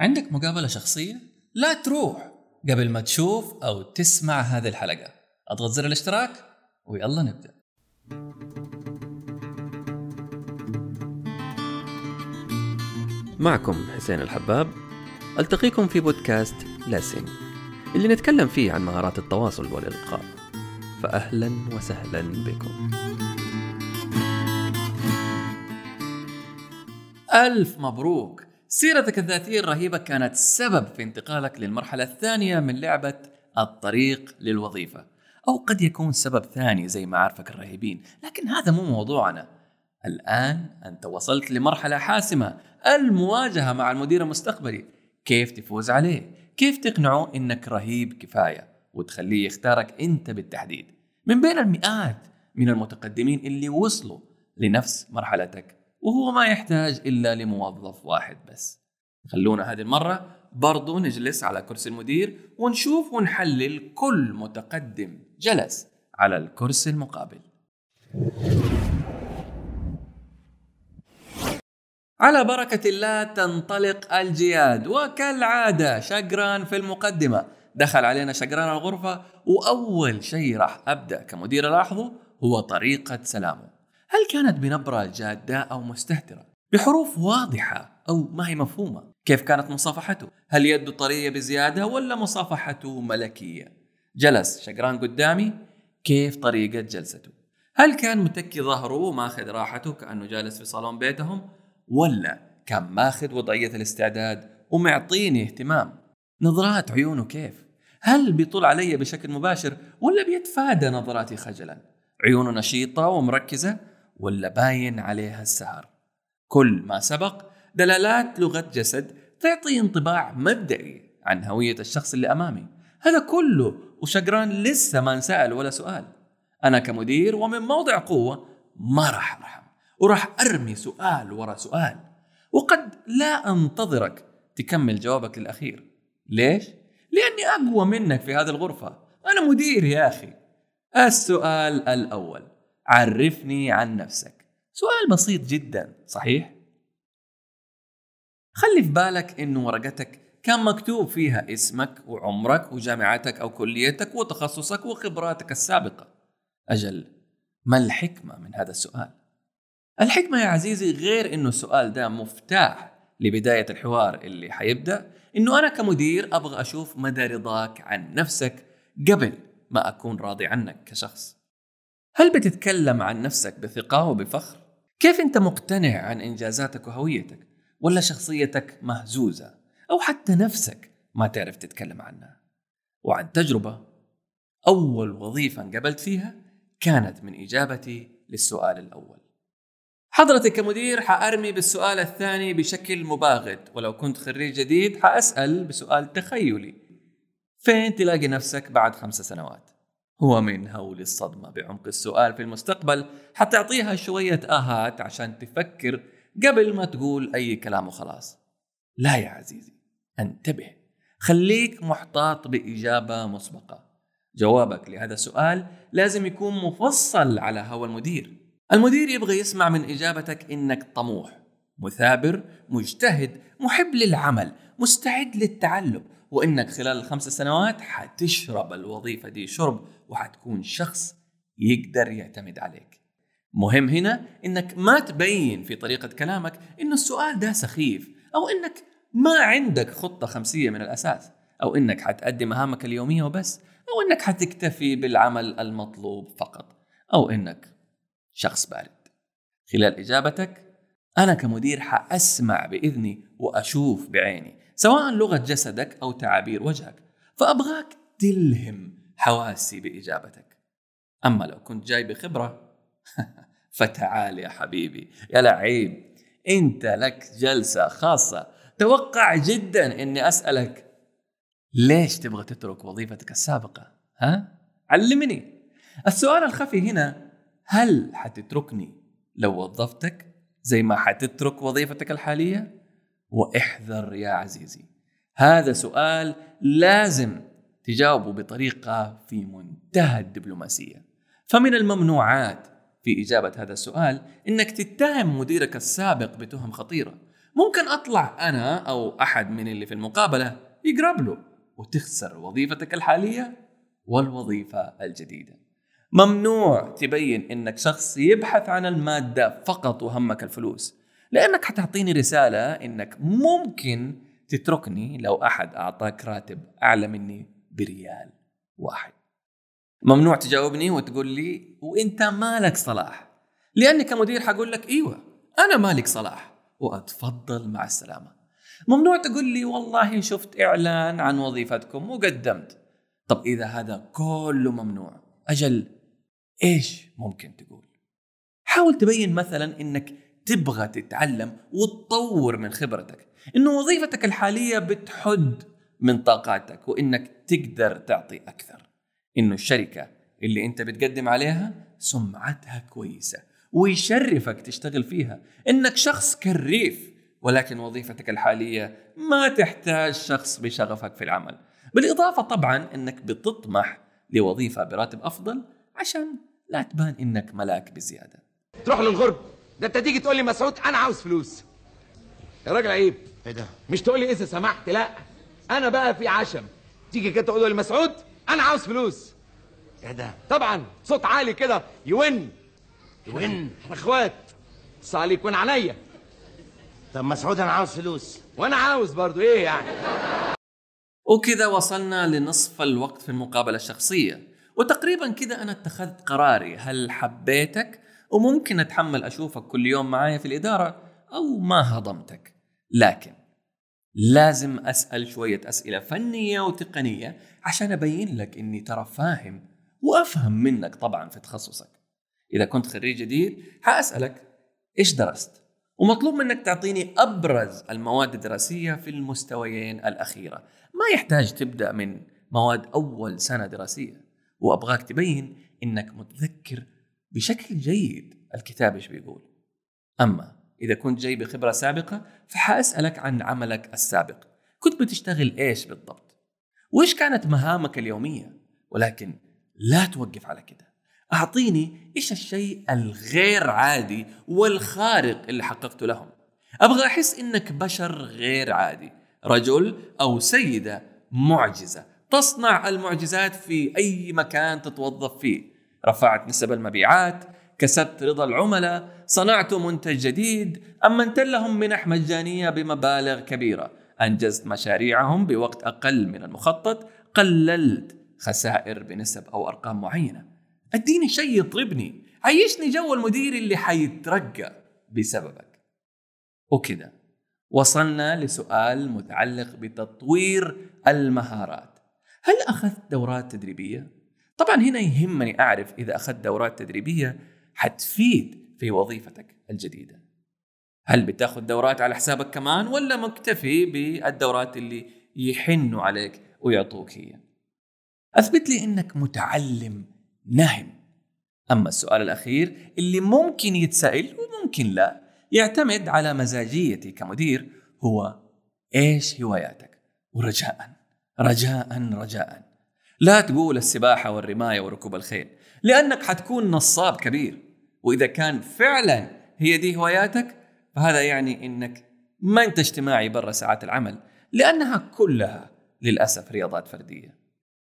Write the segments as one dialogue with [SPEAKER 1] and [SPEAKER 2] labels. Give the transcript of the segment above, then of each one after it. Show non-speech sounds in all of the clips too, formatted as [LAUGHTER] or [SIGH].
[SPEAKER 1] عندك مقابلة شخصية؟ لا تروح قبل ما تشوف أو تسمع هذه الحلقة. أضغط زر الاشتراك ويلا نبدأ.
[SPEAKER 2] معكم حسين الحباب. ألتقيكم في بودكاست لاسين اللي نتكلم فيه عن مهارات التواصل والإلقاء. فأهلا وسهلا بكم.
[SPEAKER 1] ألف مبروك. سيرتك الذاتية الرهيبة كانت سبب في انتقالك للمرحلة الثانية من لعبة الطريق للوظيفة. أو قد يكون سبب ثاني زي معارفك الرهيبين لكن هذا مو موضوعنا. الآن أنت وصلت لمرحلة حاسمة المواجهة مع المدير المستقبلي. كيف تفوز عليه؟ كيف تقنعه إنك رهيب كفاية وتخليه يختارك أنت بالتحديد؟ من بين المئات من المتقدمين اللي وصلوا لنفس مرحلتك وهو ما يحتاج إلا لموظف واحد بس. خلونا هذه المرة برضو نجلس على كرسي المدير ونشوف ونحلل كل متقدم جلس على الكرسي المقابل. على بركة الله تنطلق الجياد وكالعادة شقران في المقدمة. دخل علينا شقران الغرفة وأول شيء راح أبدأ كمدير ألاحظه هو طريقة سلامه. هل كانت بنبرة جادة أو مستهترة؟ بحروف واضحة أو ما هي مفهومة كيف كانت مصافحته؟ هل يده طرية بزيادة ولا مصافحته ملكية؟ جلس شقران قدامي كيف طريقة جلسته؟ هل كان متكي ظهره وماخذ راحته كأنه جالس في صالون بيتهم؟ ولا كان ماخذ وضعية الاستعداد ومعطيني اهتمام؟ نظرات عيونه كيف؟ هل بيطل علي بشكل مباشر ولا بيتفادى نظراتي خجلا؟ عيونه نشيطة ومركزة ولا باين عليها السهر. كل ما سبق دلالات لغة جسد تعطي انطباع مبدئي عن هوية الشخص اللي أمامي. هذا كله وشقران لسه ما انسأل ولا سؤال. أنا كمدير ومن موضع قوة ما راح أرحم وراح أرمي سؤال ورا سؤال. وقد لا أنتظرك تكمل جوابك الأخير ليش؟ لأني أقوى منك في هذه الغرفة. أنا مدير يا أخي. السؤال الأول. عرفني عن نفسك. سؤال بسيط جدا صحيح؟ خلي في بالك انه ورقتك كان مكتوب فيها اسمك وعمرك وجامعتك أو كليتك وتخصصك وخبراتك السابقة. أجل ما الحكمة من هذا السؤال؟ الحكمة يا عزيزي غير إنه السؤال ده مفتاح لبداية الحوار اللي حيبدأ إنه أنا كمدير أبغى أشوف مدى رضاك عن نفسك قبل ما أكون راضي عنك كشخص. هل بتتكلم عن نفسك بثقة وبفخر؟ كيف أنت مقتنع عن إنجازاتك وهويتك؟ ولا شخصيتك مهزوزة؟ أو حتى نفسك ما تعرف تتكلم عنها؟ وعن تجربة أول وظيفة انقبلت فيها كانت من إجابتي للسؤال الأول حضرتك كمدير حأرمي بالسؤال الثاني بشكل مباغت ولو كنت خريج جديد حأسأل بسؤال تخيلي فين تلاقي نفسك بعد خمس سنوات؟ هو من هول الصدمة. بعمق السؤال في المستقبل حتعطيها شوية آهات عشان تفكر قبل ما تقول أي كلام وخلاص. لا يا عزيزي انتبه. خليك محتاط بإجابة مسبقة. جوابك لهذا السؤال لازم يكون مفصل على هوى المدير. المدير يبغى يسمع من إجابتك إنك طموح مثابر مجتهد محب للعمل مستعد للتعلم وإنك خلال الخمس سنوات حتشرب الوظيفة دي شرب وحتكون شخص يقدر يعتمد عليك. مهم هنا إنك ما تبين في طريقة كلامك إنه السؤال ده سخيف أو إنك ما عندك خطة خمسية من الأساس أو إنك حتأدي مهامك اليومية وبس أو إنك حتكتفي بالعمل المطلوب فقط أو إنك شخص بارد. خلال إجابتك أنا كمدير حأسمع بإذني وأشوف بعيني. سواء لغة جسدك أو تعابير وجهك فأبغاك تلهم حواسي بإجابتك. أما لو كنت جاي بخبرة [LAUGHS] فتعال يا حبيبي يا لعيب أنت لك جلسة خاصة. توقع جدا إني أسألك ليش تبغى تترك وظيفتك السابقة؟ ها؟ علمني. السؤال الخفي هنا هل حتتركني لو وظفتك زي ما حتترك وظيفتك الحالية؟ واحذر يا عزيزي. هذا سؤال لازم تجاوبوا بطريقة في منتهى الدبلوماسية. فمن الممنوعات في إجابة هذا السؤال إنك تتهم مديرك السابق بتهم خطيرة. ممكن أطلع أنا أو أحد من اللي في المقابلة يقرب له وتخسر وظيفتك الحالية والوظيفة الجديدة. ممنوع تبين إنك شخص يبحث عن المادة فقط وهمك الفلوس، لأنك حتعطيني رسالة إنك ممكن تتركني لو أحد أعطاك راتب أعلى مني بريال واحد. ممنوع تجاوبني وتقول لي وإنت مالك صلاح؟ لأني كمدير حقول لك إيوه أنا مالك صلاح وأتفضل مع السلامة. ممنوع تقول لي والله شفت إعلان عن وظيفتكم وقدمت. طب إذا هذا كله ممنوع أجل إيش ممكن تقول؟ حاول تبين مثلا إنك تبغى تتعلم وتطور من خبرتك. إنه وظيفتك الحالية بتحد من طاقاتك وإنك تقدر تعطي أكثر. إنه الشركة اللي أنت بتقدم عليها سمعتها كويسة ويشرفك تشتغل فيها. إنك شخص كريف ولكن وظيفتك الحالية ما تحتاج شخص بشغفك في العمل. بالإضافة طبعا إنك بتطمح لوظيفة براتب أفضل عشان لا تبان إنك ملاك بزيادة.
[SPEAKER 3] تروح للغرب. ده انت تيجي تقول لي مسعود أنا عاوز فلوس. يا راجل عيب.
[SPEAKER 4] إيه ده؟
[SPEAKER 3] مش تقول لي إذا سمحت لا. أنا بقى في عشم. تيجي كده تقول لي مسعود أنا عاوز فلوس.
[SPEAKER 4] إيه ده؟
[SPEAKER 3] طبعا صوت عالي كده. يون.
[SPEAKER 4] وين؟
[SPEAKER 3] إحنا إخوات بص عليك وين عليا؟
[SPEAKER 4] طب مسعود أنا عاوز فلوس.
[SPEAKER 3] وأنا عاوز برضو إيه يعني؟
[SPEAKER 1] وكذا وصلنا لنصف الوقت في المقابلة الشخصية. وتقريبا كذا أنا اتخذت قراري. هل حبيتك؟ وممكن أتحمل أشوفك كل يوم معايا في الإدارة أو ما هضمتك. لكن لازم أسأل شوية أسئلة فنية وتقنية عشان أبين لك إني ترى فاهم وأفهم منك طبعا في تخصصك. إذا كنت خريج جديد حأسألك إيش درست؟ ومطلوب منك تعطيني أبرز المواد الدراسية في المستويين الأخيرة. ما يحتاج تبدأ من مواد أول سنة دراسية. وأبغاك تبين إنك متذكر بشكل جيد الكتاب إيش بيقول. أما إذا كنت جاي بخبرة سابقة فحأسألك عن عملك السابق. كنت بتشتغل إيش بالضبط؟ وإيش كانت مهامك اليومية؟ ولكن لا توقف على كده. أعطيني إيش الشيء الغير عادي والخارق اللي حققته لهم. أبغى أحس إنك بشر غير عادي رجل أو سيدة معجزة. تصنع المعجزات في أي مكان تتوظف فيه. رفعت نسب المبيعات كسبت رضا العملاء صنعت منتج جديد أمنت لهم منح مجانية بمبالغ كبيرة. أنجزت مشاريعهم بوقت أقل من المخطط قللت خسائر بنسب أو أرقام معينة. اديني شيء يطربني عيشني جو المدير اللي حيترقى بسببك. وكذا وصلنا لسؤال متعلق بتطوير المهارات. هل أخذت دورات تدريبية؟ طبعا هنا يهمني أعرف إذا أخذت دورات تدريبية حتفيد في وظيفتك الجديدة. هل بتاخذ دورات على حسابك كمان ولا مكتفي بالدورات اللي يحنوا عليك ويعطوك هي؟ أثبت لي أنك متعلم نهم. أما السؤال الأخير اللي ممكن يتسأل وممكن لا يعتمد على مزاجيتي كمدير هو إيش هواياتك؟ ورجاء رجاء رجاء. لا تقول السباحة والرماية وركوب الخيل لأنك حتكون نصاب كبير وإذا كان فعلا هي دي هواياتك فهذا يعني أنك ما أنت اجتماعي برا ساعات العمل لأنها كلها للأسف رياضات فردية.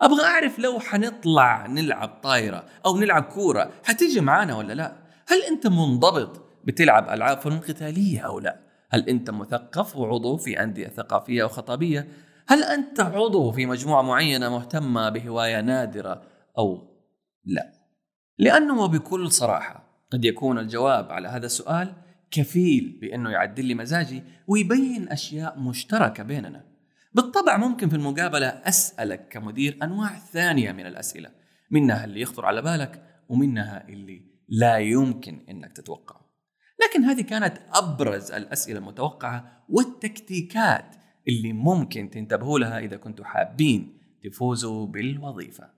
[SPEAKER 1] أبغى أعرف لو حنطلع نلعب طايرة أو نلعب كورة حتيجي معانا ولا لا؟ هل أنت منضبط بتلعب ألعاب فنون قتالية أو لا؟ هل أنت مثقف وعضو في أندية ثقافية أو خطابية؟ هل أنت عضو في مجموعة معينة مهتمة بهواية نادرة أو لا؟ لأنه وبكل صراحة قد يكون الجواب على هذا السؤال كفيل بأنه يعدل لي مزاجي ويبين أشياء مشتركة بيننا. بالطبع ممكن في المقابلة أسألك كمدير أنواع ثانية من الأسئلة منها اللي يخطر على بالك ومنها اللي لا يمكن أنك تتوقعه لكن هذه كانت أبرز الأسئلة المتوقعة والتكتيكات اللي ممكن تنتبهوا لها إذا كنتوا حابين تفوزوا بالوظيفة.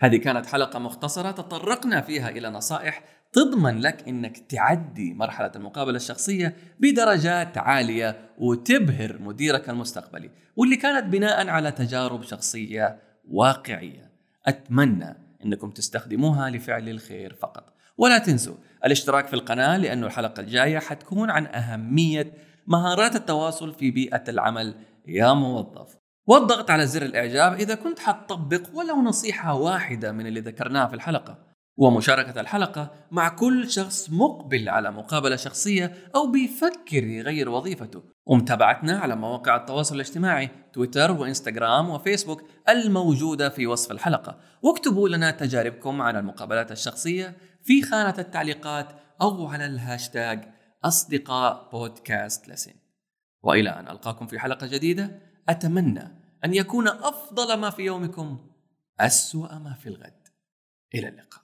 [SPEAKER 1] هذه كانت حلقة مختصرة تطرقنا فيها إلى نصائح تضمن لك إنك تعدي مرحلة المقابلة الشخصية بدرجات عالية وتبهر مديرك المستقبلي واللي كانت بناء على تجارب شخصية واقعية. أتمنى إنكم تستخدموها لفعل الخير فقط. ولا تنسوا الاشتراك في القناة لأنه الحلقة الجاية حتكون عن أهمية مهارات التواصل في بيئة العمل. يا موظف. والضغط على زر الإعجاب إذا كنت حتطبق ولو نصيحة واحدة من اللي ذكرناها في الحلقة. ومشاركة الحلقة مع كل شخص مقبل على مقابلة شخصية أو بيفكر يغير وظيفته. ومتابعتنا على مواقع التواصل الاجتماعي تويتر وإنستغرام وفيسبوك الموجودة في وصف الحلقة. واكتبوا لنا تجاربكم عن المقابلات الشخصية في خانة التعليقات أو على الهاشتاج أصدقاء بودكاست لسن. وإلى أن ألقاكم في حلقة جديدة أتمنى أن يكون أفضل ما في يومكم أسوأ ما في الغد. إلى اللقاء.